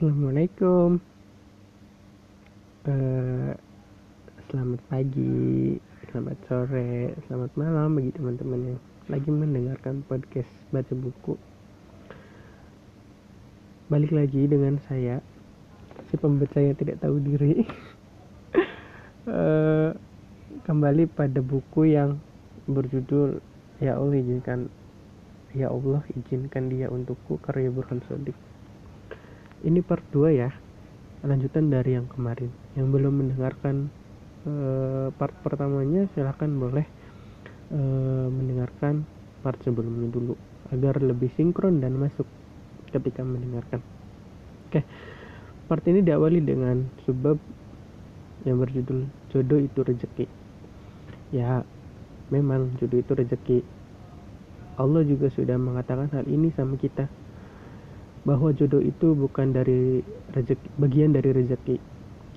Assalamualaikum. Eh, selamat pagi, selamat sore, selamat malam bagi teman-teman yang lagi mendengarkan podcast baca buku. Balik lagi dengan saya, si pembaca yang tidak tahu diri. Eh, kembali pada buku yang berjudul Ya Allah izinkan Ya Allah izinkan dia untukku karya Burhan Sodik ini part 2 ya. Lanjutan dari yang kemarin. Yang belum mendengarkan uh, part pertamanya silahkan boleh uh, mendengarkan part sebelumnya dulu. Agar lebih sinkron dan masuk ketika mendengarkan. Oke. Part ini diawali dengan sebab yang berjudul jodoh itu rezeki. Ya memang jodoh itu rezeki. Allah juga sudah mengatakan hal ini sama kita bahwa jodoh itu bukan dari rezeki, bagian dari rezeki.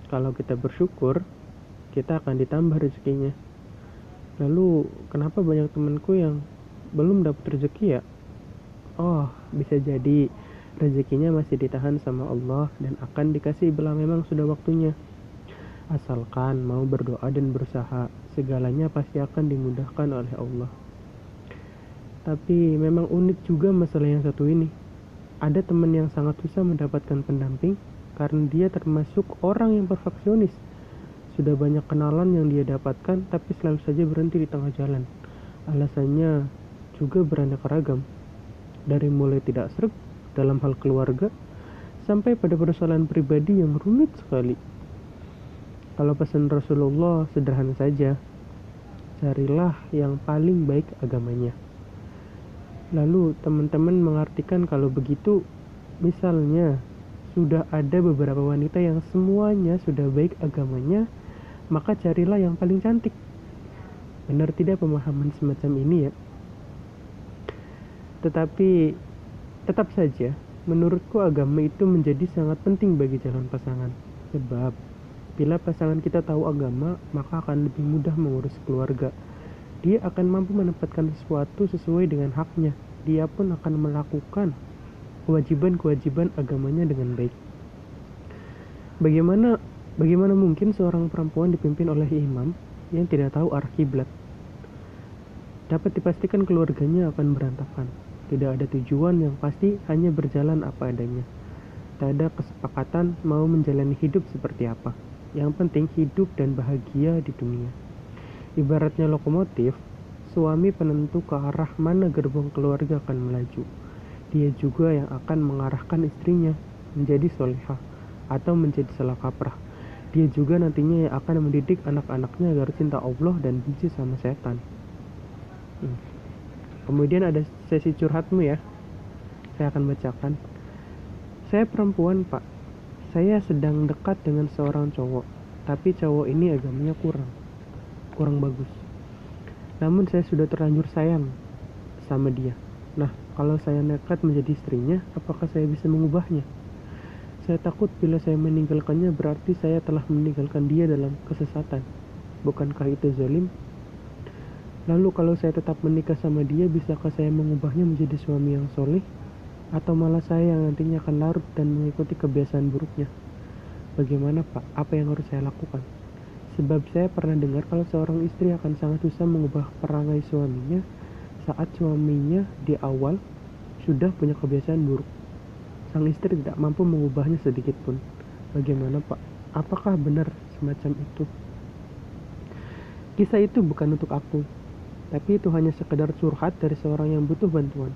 Kalau kita bersyukur, kita akan ditambah rezekinya. Lalu, kenapa banyak temanku yang belum dapat rezeki ya? Oh, bisa jadi rezekinya masih ditahan sama Allah dan akan dikasih bila memang sudah waktunya. Asalkan mau berdoa dan berusaha, segalanya pasti akan dimudahkan oleh Allah. Tapi memang unik juga masalah yang satu ini ada teman yang sangat susah mendapatkan pendamping karena dia termasuk orang yang perfeksionis. Sudah banyak kenalan yang dia dapatkan, tapi selalu saja berhenti di tengah jalan. Alasannya juga beraneka ragam. Dari mulai tidak serak dalam hal keluarga, sampai pada persoalan pribadi yang rumit sekali. Kalau pesan Rasulullah sederhana saja, carilah yang paling baik agamanya. Lalu teman-teman mengartikan kalau begitu misalnya sudah ada beberapa wanita yang semuanya sudah baik agamanya, maka carilah yang paling cantik. Benar tidak pemahaman semacam ini ya? Tetapi tetap saja menurutku agama itu menjadi sangat penting bagi jalan pasangan. Sebab bila pasangan kita tahu agama, maka akan lebih mudah mengurus keluarga dia akan mampu menempatkan sesuatu sesuai dengan haknya. Dia pun akan melakukan kewajiban-kewajiban agamanya dengan baik. Bagaimana bagaimana mungkin seorang perempuan dipimpin oleh imam yang tidak tahu arah kiblat? Dapat dipastikan keluarganya akan berantakan. Tidak ada tujuan yang pasti, hanya berjalan apa adanya. Tak ada kesepakatan mau menjalani hidup seperti apa. Yang penting hidup dan bahagia di dunia. Ibaratnya lokomotif, suami penentu ke arah mana gerbong keluarga akan melaju. Dia juga yang akan mengarahkan istrinya menjadi solehah atau menjadi salah kaprah. Dia juga nantinya yang akan mendidik anak-anaknya agar cinta Allah dan benci sama setan. Hmm. Kemudian ada sesi curhatmu ya. Saya akan bacakan. Saya perempuan, Pak. Saya sedang dekat dengan seorang cowok, tapi cowok ini agamanya kurang kurang bagus. Namun saya sudah terlanjur sayang sama dia. Nah, kalau saya nekat menjadi istrinya, apakah saya bisa mengubahnya? Saya takut bila saya meninggalkannya berarti saya telah meninggalkan dia dalam kesesatan. Bukankah itu zalim? Lalu kalau saya tetap menikah sama dia, bisakah saya mengubahnya menjadi suami yang soleh? Atau malah saya yang nantinya akan larut dan mengikuti kebiasaan buruknya? Bagaimana Pak? Apa yang harus saya lakukan? Sebab saya pernah dengar kalau seorang istri akan sangat susah mengubah perangai suaminya saat suaminya di awal sudah punya kebiasaan buruk. Sang istri tidak mampu mengubahnya sedikit pun. Bagaimana Pak? Apakah benar semacam itu? Kisah itu bukan untuk aku, tapi itu hanya sekedar curhat dari seorang yang butuh bantuan.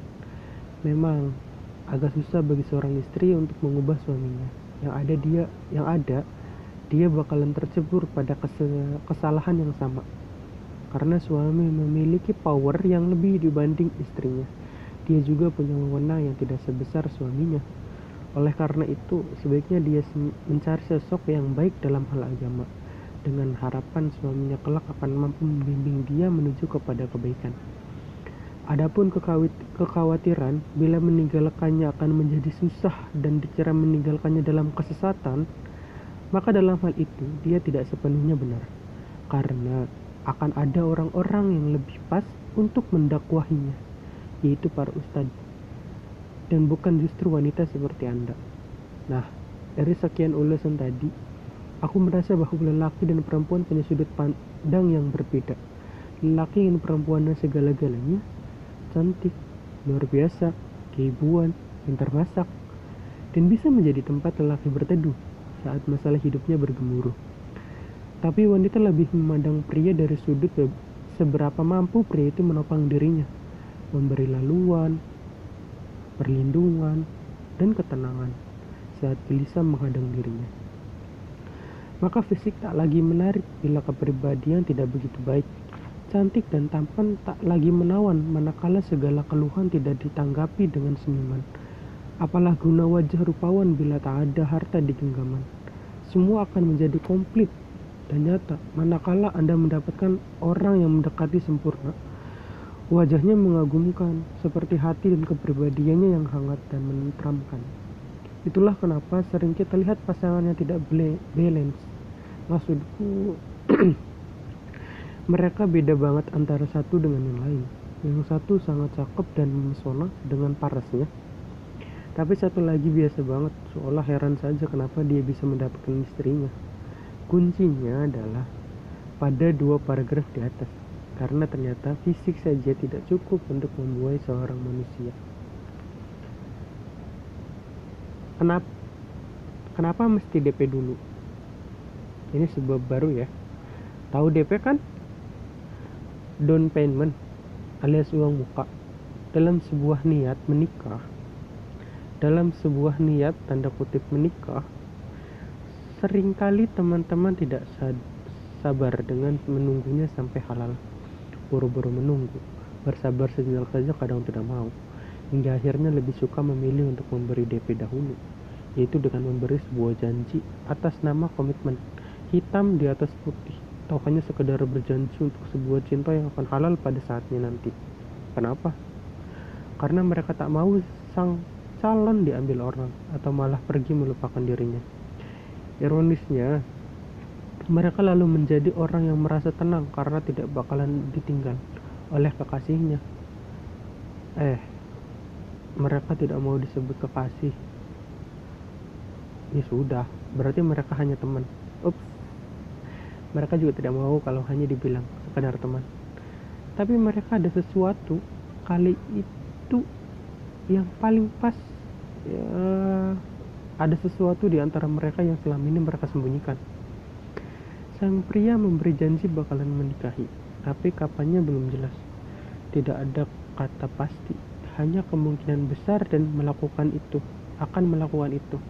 Memang agak susah bagi seorang istri untuk mengubah suaminya. Yang ada dia, yang ada dia bakalan tercebur pada kesalahan yang sama. Karena suami memiliki power yang lebih dibanding istrinya. Dia juga punya wewenang yang tidak sebesar suaminya. Oleh karena itu, sebaiknya dia mencari sosok yang baik dalam hal agama dengan harapan suaminya kelak akan mampu membimbing dia menuju kepada kebaikan. Adapun kekhawatiran bila meninggalkannya akan menjadi susah dan dikira meninggalkannya dalam kesesatan, maka dalam hal itu dia tidak sepenuhnya benar. Karena akan ada orang-orang yang lebih pas untuk mendakwahinya, yaitu para ustadz. Dan bukan justru wanita seperti Anda. Nah, Dari sekian ulasan tadi, aku merasa bahwa lelaki dan perempuan punya sudut pandang yang berbeda. Lelaki ingin perempuan yang segala-galanya, cantik, luar biasa, keibuan, pintar masak, dan bisa menjadi tempat lelaki berteduh saat masalah hidupnya bergemuruh. Tapi wanita lebih memandang pria dari sudut seberapa mampu pria itu menopang dirinya, memberi laluan, perlindungan, dan ketenangan saat gelisah menghadang dirinya. Maka fisik tak lagi menarik bila kepribadian tidak begitu baik. Cantik dan tampan tak lagi menawan manakala segala keluhan tidak ditanggapi dengan senyuman. Apalah guna wajah rupawan bila tak ada harta di genggaman. Semua akan menjadi komplit dan nyata manakala Anda mendapatkan orang yang mendekati sempurna. Wajahnya mengagumkan, seperti hati dan kepribadiannya yang hangat dan menenteramkan. Itulah kenapa sering kita lihat pasangan yang tidak balance. Maksudku, mereka beda banget antara satu dengan yang lain. Yang satu sangat cakep dan memesona dengan parasnya. Tapi satu lagi biasa banget, seolah heran saja kenapa dia bisa mendapatkan istrinya. Kuncinya adalah pada dua paragraf di atas karena ternyata fisik saja tidak cukup untuk membuai seorang manusia. Kenapa, kenapa mesti DP dulu? Ini sebuah baru ya. Tahu DP kan? Down payment alias uang muka dalam sebuah niat menikah. Dalam sebuah niat tanda kutip menikah, sering kali teman-teman tidak sabar dengan menunggunya sampai halal buru-buru menunggu, bersabar sejenak saja kadang tidak mau, hingga akhirnya lebih suka memilih untuk memberi DP dahulu, yaitu dengan memberi sebuah janji atas nama komitmen, hitam di atas putih, atau hanya sekedar berjanji untuk sebuah cinta yang akan halal pada saatnya nanti. Kenapa? Karena mereka tak mau sang calon diambil orang atau malah pergi melupakan dirinya. Ironisnya, mereka lalu menjadi orang yang merasa tenang karena tidak bakalan ditinggal oleh kekasihnya. Eh, mereka tidak mau disebut kekasih. Ya sudah, berarti mereka hanya teman. Ups. Mereka juga tidak mau kalau hanya dibilang sekedar teman. Tapi mereka ada sesuatu kali itu yang paling pas ya ada sesuatu di antara mereka yang selama ini mereka sembunyikan Sang pria memberi janji bakalan menikahi, tapi kapannya belum jelas. Tidak ada kata pasti, hanya kemungkinan besar dan melakukan itu, akan melakukan itu.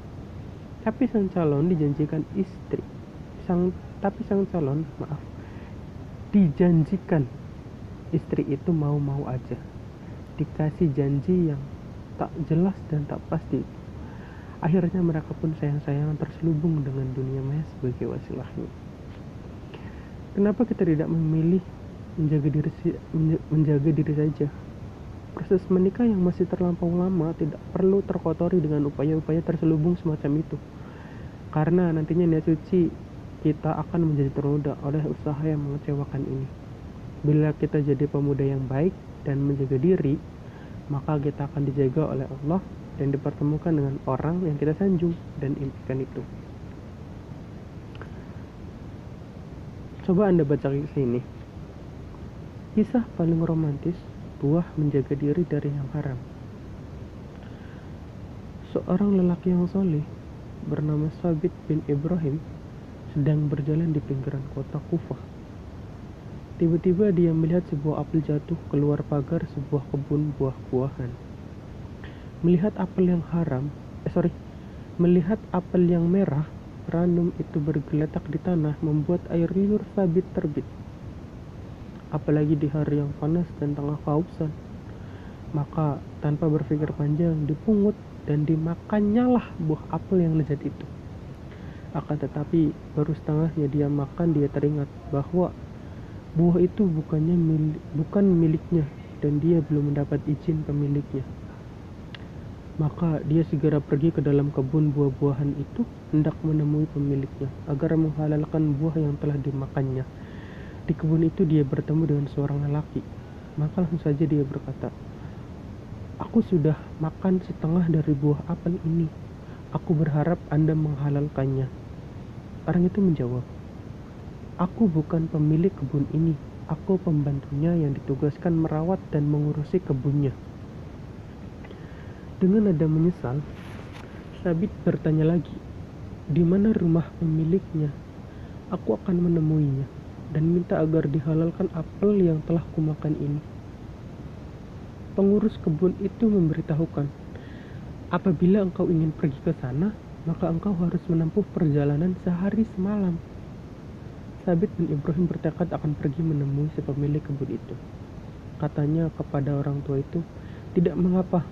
Tapi sang calon dijanjikan istri. Sang tapi sang calon, maaf, dijanjikan istri itu mau-mau aja. Dikasih janji yang tak jelas dan tak pasti. Akhirnya mereka pun sayang-sayangan terselubung dengan dunia maya sebagai wasilahnya. Kenapa kita tidak memilih menjaga diri menjaga diri saja? Proses menikah yang masih terlampau lama tidak perlu terkotori dengan upaya-upaya terselubung semacam itu. Karena nantinya niat suci kita akan menjadi ternoda oleh usaha yang mengecewakan ini. Bila kita jadi pemuda yang baik dan menjaga diri, maka kita akan dijaga oleh Allah dan dipertemukan dengan orang yang kita sanjung dan impikan itu. Coba Anda baca ke sini. Kisah paling romantis, buah menjaga diri dari yang haram. Seorang lelaki yang soleh bernama Sabit bin Ibrahim sedang berjalan di pinggiran kota Kufah. Tiba-tiba dia melihat sebuah apel jatuh keluar pagar sebuah kebun buah-buahan. Melihat apel yang haram, eh sorry, melihat apel yang merah ranum itu bergeletak di tanah membuat air liur sabit terbit. Apalagi di hari yang panas dan tengah kehausan. Maka tanpa berpikir panjang dipungut dan dimakannya lah buah apel yang lezat itu. Akan tetapi baru setengahnya dia makan dia teringat bahwa buah itu bukannya milik, bukan miliknya dan dia belum mendapat izin pemiliknya. Maka dia segera pergi ke dalam kebun buah-buahan itu hendak menemui pemiliknya agar menghalalkan buah yang telah dimakannya. Di kebun itu dia bertemu dengan seorang lelaki. Maka langsung saja dia berkata, Aku sudah makan setengah dari buah apel ini. Aku berharap Anda menghalalkannya. Orang itu menjawab, Aku bukan pemilik kebun ini. Aku pembantunya yang ditugaskan merawat dan mengurusi kebunnya. Dengan nada menyesal, Sabit bertanya lagi, di mana rumah pemiliknya? Aku akan menemuinya dan minta agar dihalalkan apel yang telah kumakan ini. Pengurus kebun itu memberitahukan, apabila engkau ingin pergi ke sana, maka engkau harus menempuh perjalanan sehari semalam. Sabit bin Ibrahim bertekad akan pergi menemui si pemilik kebun itu. Katanya kepada orang tua itu, tidak mengapa,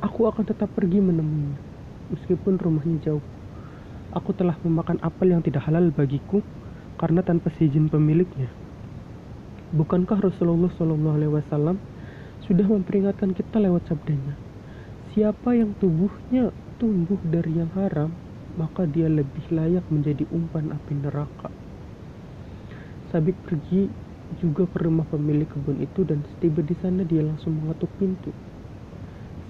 aku akan tetap pergi menemuinya, meskipun rumahnya jauh. Aku telah memakan apel yang tidak halal bagiku karena tanpa seizin pemiliknya. Bukankah Rasulullah Shallallahu Alaihi Wasallam sudah memperingatkan kita lewat sabdanya, siapa yang tubuhnya tumbuh dari yang haram, maka dia lebih layak menjadi umpan api neraka. Sabit pergi juga ke rumah pemilik kebun itu dan setiba di sana dia langsung mengetuk pintu.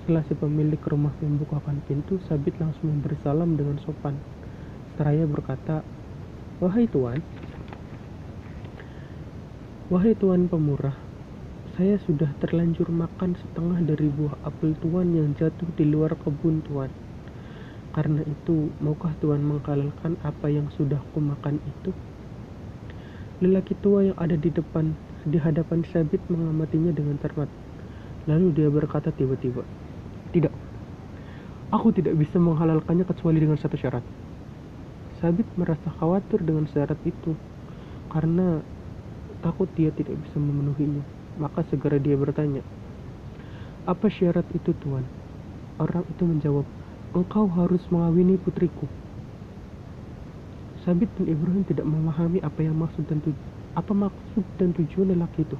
Setelah si pemilik rumah membukakan pintu, Sabit langsung memberi salam dengan sopan. Seraya berkata, Wahai tuan, Wahai tuan pemurah, saya sudah terlanjur makan setengah dari buah apel tuan yang jatuh di luar kebun tuan. Karena itu, maukah tuan menghalalkan apa yang sudah kumakan itu? Lelaki tua yang ada di depan, di hadapan Sabit mengamatinya dengan cermat. Lalu dia berkata tiba-tiba, Tidak, aku tidak bisa menghalalkannya kecuali dengan satu syarat. Sabit merasa khawatir dengan syarat itu, karena takut dia tidak bisa memenuhinya. Maka segera dia bertanya, Apa syarat itu tuan? Orang itu menjawab, Engkau harus mengawini putriku. Sabit bin Ibrahim tidak memahami apa yang maksud dan apa maksud dan tujuan lelaki itu.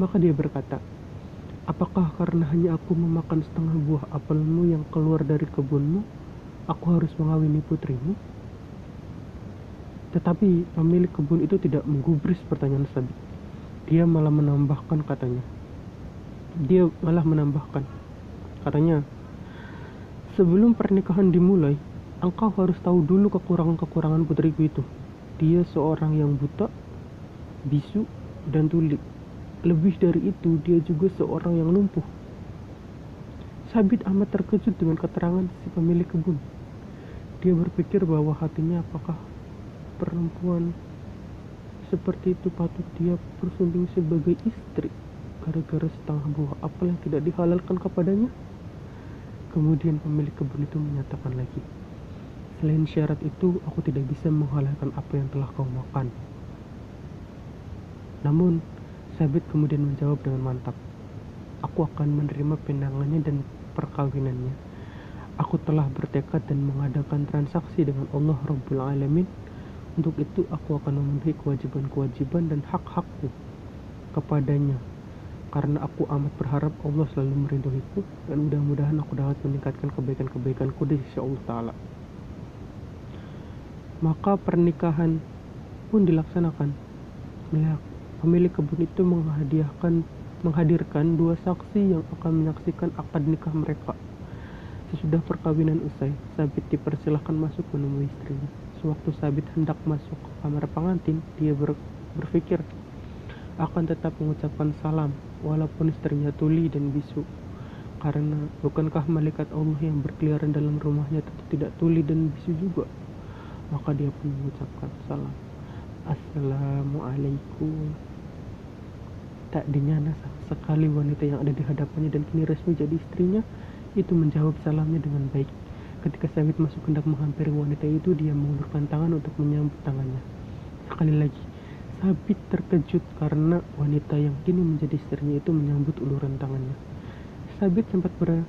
Maka dia berkata, Apakah karena hanya aku memakan setengah buah apelmu yang keluar dari kebunmu, aku harus mengawini putrimu? Tetapi pemilik kebun itu tidak menggubris pertanyaan Sabit. Dia malah menambahkan katanya. Dia malah menambahkan. Katanya, sebelum pernikahan dimulai, Engkau harus tahu dulu kekurangan-kekurangan putriku itu. Dia seorang yang buta, bisu, dan tuli. Lebih dari itu, dia juga seorang yang lumpuh. Sabit amat terkejut dengan keterangan si pemilik kebun. Dia berpikir bahwa hatinya apakah perempuan seperti itu patut dia bersunding sebagai istri gara-gara setengah buah apel yang tidak dihalalkan kepadanya. Kemudian pemilik kebun itu menyatakan lagi, Selain syarat itu, aku tidak bisa menghalalkan apa yang telah kau makan. Namun, Sabit kemudian menjawab dengan mantap. Aku akan menerima pinangannya dan perkawinannya. Aku telah bertekad dan mengadakan transaksi dengan Allah Rabbul Alamin. Untuk itu, aku akan memenuhi kewajiban-kewajiban dan hak-hakku kepadanya. Karena aku amat berharap Allah selalu merinduiku dan mudah-mudahan aku dapat meningkatkan kebaikan-kebaikanku di sisi Allah Ta'ala maka pernikahan pun dilaksanakan. Pemilik kebun itu menghadiahkan menghadirkan dua saksi yang akan menyaksikan akad nikah mereka. Sesudah perkawinan usai, Sabit dipersilahkan masuk menemui istrinya. Sewaktu Sabit hendak masuk ke kamar pengantin, dia ber, berpikir akan tetap mengucapkan salam walaupun istrinya tuli dan bisu. Karena bukankah malaikat Allah yang berkeliaran dalam rumahnya tentu tidak tuli dan bisu juga? Maka dia pun mengucapkan salam. Assalamualaikum. Tak dinyana sama sekali wanita yang ada di hadapannya dan kini resmi jadi istrinya. Itu menjawab salamnya dengan baik. Ketika Sabit masuk hendak menghampiri wanita itu dia mengulurkan tangan untuk menyambut tangannya. Sekali lagi Sabit terkejut karena wanita yang kini menjadi istrinya itu menyambut uluran tangannya. Sabit sempat ber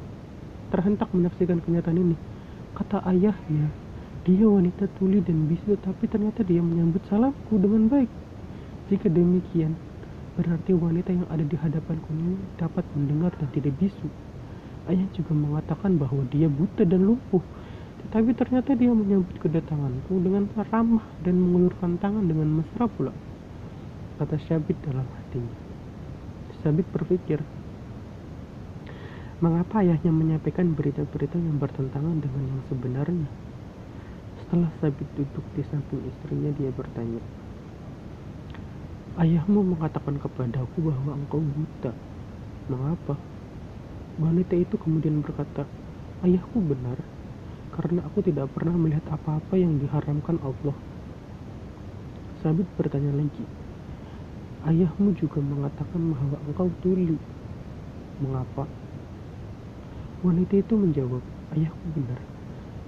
terhentak menyaksikan kenyataan ini. Kata ayahnya dia wanita tuli dan bisu, tapi ternyata dia menyambut salamku dengan baik. Jika demikian, berarti wanita yang ada di hadapanku ini dapat mendengar dan tidak bisu. Ayah juga mengatakan bahwa dia buta dan lumpuh, tetapi ternyata dia menyambut kedatanganku dengan ramah dan mengulurkan tangan dengan mesra pula. Kata Syabit dalam hatinya. Syabit berpikir, Mengapa ayahnya menyampaikan berita-berita yang bertentangan dengan yang sebenarnya? Setelah Sabit duduk di samping istrinya, dia bertanya, Ayahmu mengatakan kepadaku bahwa engkau buta. Mengapa? Wanita itu kemudian berkata, Ayahku benar, karena aku tidak pernah melihat apa-apa yang diharamkan Allah. Sabit bertanya lagi, Ayahmu juga mengatakan bahwa engkau tuli. Mengapa? Wanita itu menjawab, ayahku benar.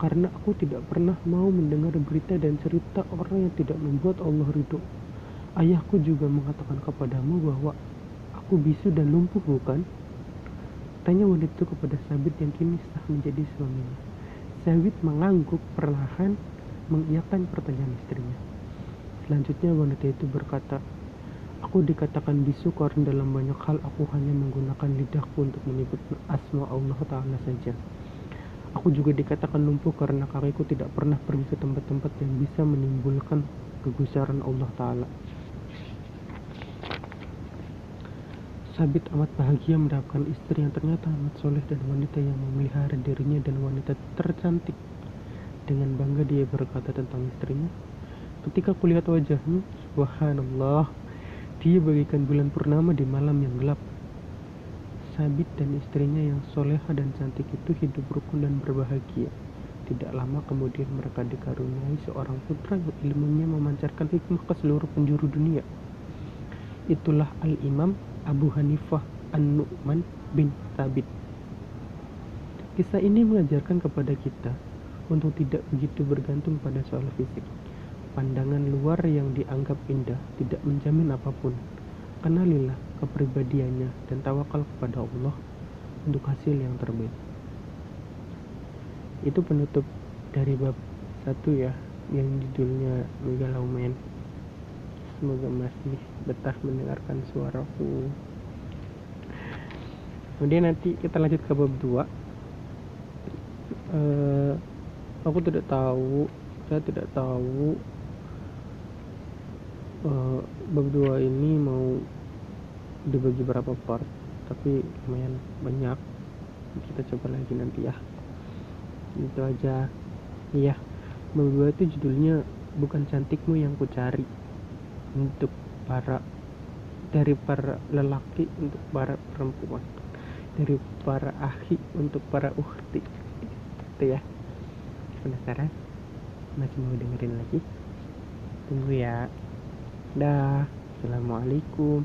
Karena aku tidak pernah mau mendengar berita dan cerita orang yang tidak membuat Allah ridho. Ayahku juga mengatakan kepadamu bahwa aku bisu dan lumpuh bukan? Tanya wanita itu kepada Sabit yang kini sah menjadi suaminya. Sabit mengangguk perlahan mengiyakan pertanyaan istrinya. Selanjutnya wanita itu berkata, Aku dikatakan bisu karena dalam banyak hal aku hanya menggunakan lidahku untuk menyebut asma Allah Ta'ala saja. Aku juga dikatakan lumpuh karena kakiku tidak pernah pergi ke tempat-tempat yang bisa menimbulkan kegusaran Allah Ta'ala. Sabit amat bahagia mendapatkan istri yang ternyata amat soleh dan wanita yang memelihara dirinya dan wanita tercantik. Dengan bangga dia berkata tentang istrinya, ketika kulihat wajahmu, subhanallah, dia bagikan bulan purnama di malam yang gelap. Sabit dan istrinya yang soleha dan cantik itu hidup rukun dan berbahagia. Tidak lama kemudian mereka dikaruniai seorang putra yang ilmunya memancarkan hikmah ke seluruh penjuru dunia. Itulah Al-Imam Abu Hanifah An-Nu'man bin Sabit. Kisah ini mengajarkan kepada kita untuk tidak begitu bergantung pada soal fisik Pandangan luar yang dianggap indah tidak menjamin apa pun. Kenalilah kepribadiannya dan tawakal kepada Allah untuk hasil yang terbaik. Itu penutup dari bab satu ya, yang judulnya Megalau Men. Semoga masih betah mendengarkan suaraku. Kemudian nanti kita lanjut ke bab dua. Uh, aku tidak tahu, saya tidak tahu uh, bab dua ini mau dibagi berapa part? Tapi lumayan banyak. Kita coba lagi nanti ya. Itu aja. Iya bab dua itu judulnya bukan cantikmu yang ku cari. Untuk para dari para lelaki untuk para perempuan. Dari para ahli untuk para uhti. Itu ya. Penasaran? Masih mau dengerin lagi? Tunggu ya Dah. Assalamualaikum.